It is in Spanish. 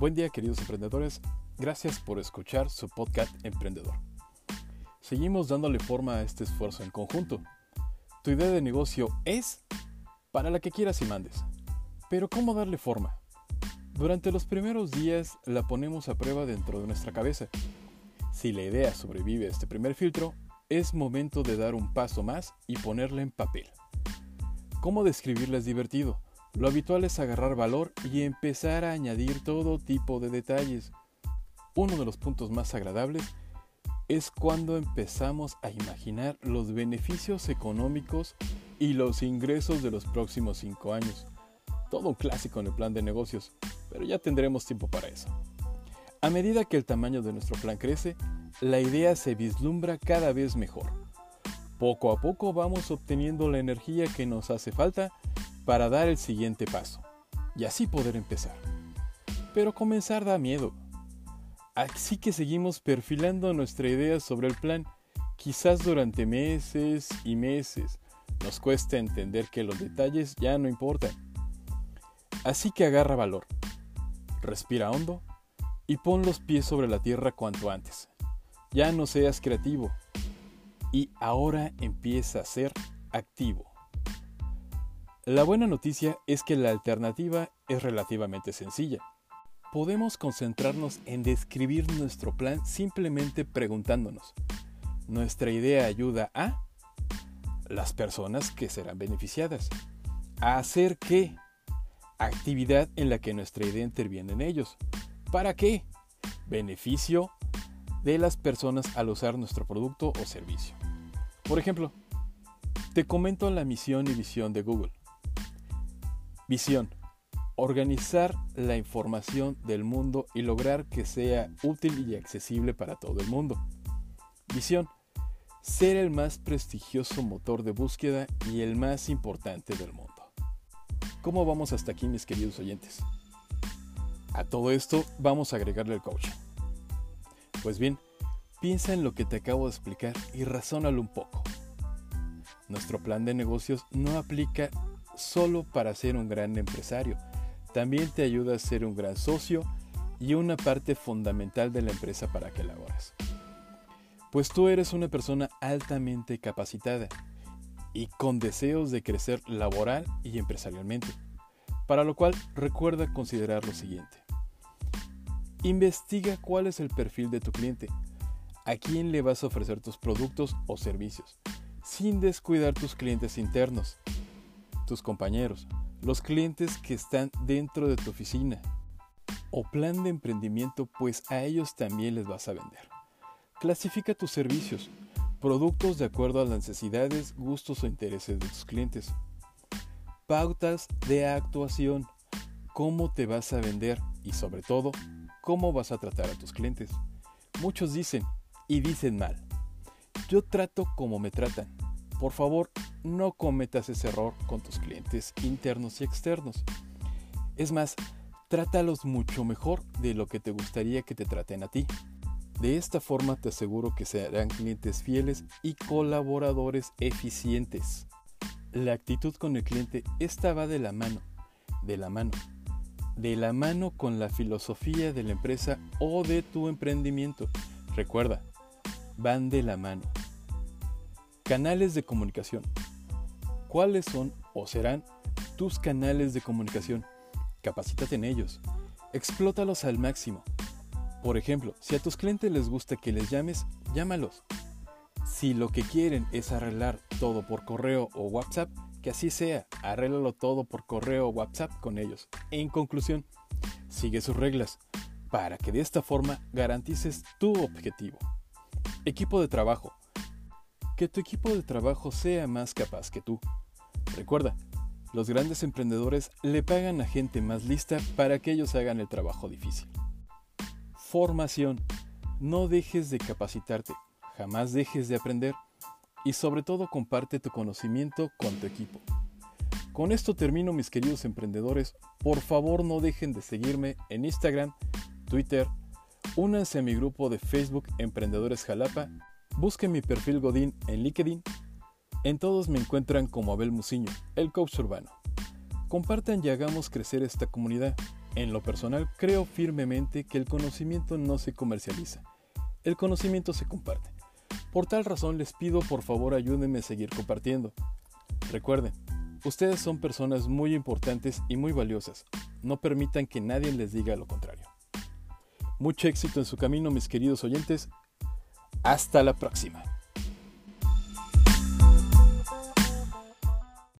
Buen día queridos emprendedores, gracias por escuchar su podcast Emprendedor. Seguimos dándole forma a este esfuerzo en conjunto. Tu idea de negocio es para la que quieras y mandes. Pero ¿cómo darle forma? Durante los primeros días la ponemos a prueba dentro de nuestra cabeza. Si la idea sobrevive a este primer filtro, es momento de dar un paso más y ponerla en papel. ¿Cómo describirla es divertido? Lo habitual es agarrar valor y empezar a añadir todo tipo de detalles. Uno de los puntos más agradables es cuando empezamos a imaginar los beneficios económicos y los ingresos de los próximos cinco años. Todo un clásico en el plan de negocios, pero ya tendremos tiempo para eso. A medida que el tamaño de nuestro plan crece, la idea se vislumbra cada vez mejor. Poco a poco vamos obteniendo la energía que nos hace falta para dar el siguiente paso y así poder empezar. Pero comenzar da miedo. Así que seguimos perfilando nuestra idea sobre el plan, quizás durante meses y meses. Nos cuesta entender que los detalles ya no importan. Así que agarra valor, respira hondo y pon los pies sobre la tierra cuanto antes. Ya no seas creativo y ahora empieza a ser activo. La buena noticia es que la alternativa es relativamente sencilla. Podemos concentrarnos en describir nuestro plan simplemente preguntándonos, ¿nuestra idea ayuda a las personas que serán beneficiadas? ¿A hacer qué? Actividad en la que nuestra idea interviene en ellos. ¿Para qué? Beneficio de las personas al usar nuestro producto o servicio. Por ejemplo, te comento la misión y visión de Google. Visión. Organizar la información del mundo y lograr que sea útil y accesible para todo el mundo. Visión. Ser el más prestigioso motor de búsqueda y el más importante del mundo. ¿Cómo vamos hasta aquí mis queridos oyentes? A todo esto vamos a agregarle el coaching. Pues bien, piensa en lo que te acabo de explicar y razónalo un poco. Nuestro plan de negocios no aplica solo para ser un gran empresario, también te ayuda a ser un gran socio y una parte fundamental de la empresa para que laboras. Pues tú eres una persona altamente capacitada y con deseos de crecer laboral y empresarialmente, para lo cual recuerda considerar lo siguiente. Investiga cuál es el perfil de tu cliente, a quién le vas a ofrecer tus productos o servicios, sin descuidar tus clientes internos tus compañeros, los clientes que están dentro de tu oficina o plan de emprendimiento, pues a ellos también les vas a vender. Clasifica tus servicios, productos de acuerdo a las necesidades, gustos o intereses de tus clientes. Pautas de actuación, cómo te vas a vender y sobre todo, cómo vas a tratar a tus clientes. Muchos dicen, y dicen mal, yo trato como me tratan. Por favor, no cometas ese error con tus clientes internos y externos. Es más, trátalos mucho mejor de lo que te gustaría que te traten a ti. De esta forma te aseguro que serán clientes fieles y colaboradores eficientes. La actitud con el cliente esta va de la mano, de la mano, de la mano con la filosofía de la empresa o de tu emprendimiento. Recuerda, van de la mano. Canales de comunicación cuáles son o serán tus canales de comunicación. Capacítate en ellos. Explótalos al máximo. Por ejemplo, si a tus clientes les gusta que les llames, llámalos. Si lo que quieren es arreglar todo por correo o WhatsApp, que así sea, arréglalo todo por correo o WhatsApp con ellos. En conclusión, sigue sus reglas para que de esta forma garantices tu objetivo. Equipo de trabajo. Que tu equipo de trabajo sea más capaz que tú. Recuerda, los grandes emprendedores le pagan a gente más lista para que ellos hagan el trabajo difícil. Formación. No dejes de capacitarte, jamás dejes de aprender y sobre todo comparte tu conocimiento con tu equipo. Con esto termino mis queridos emprendedores, por favor no dejen de seguirme en Instagram, Twitter, únanse a mi grupo de Facebook Emprendedores Jalapa, busquen mi perfil Godín en LinkedIn en todos me encuentran como Abel Muciño, el coach urbano. Compartan y hagamos crecer esta comunidad. En lo personal, creo firmemente que el conocimiento no se comercializa, el conocimiento se comparte. Por tal razón les pido por favor ayúdenme a seguir compartiendo. Recuerden, ustedes son personas muy importantes y muy valiosas. No permitan que nadie les diga lo contrario. Mucho éxito en su camino mis queridos oyentes. Hasta la próxima.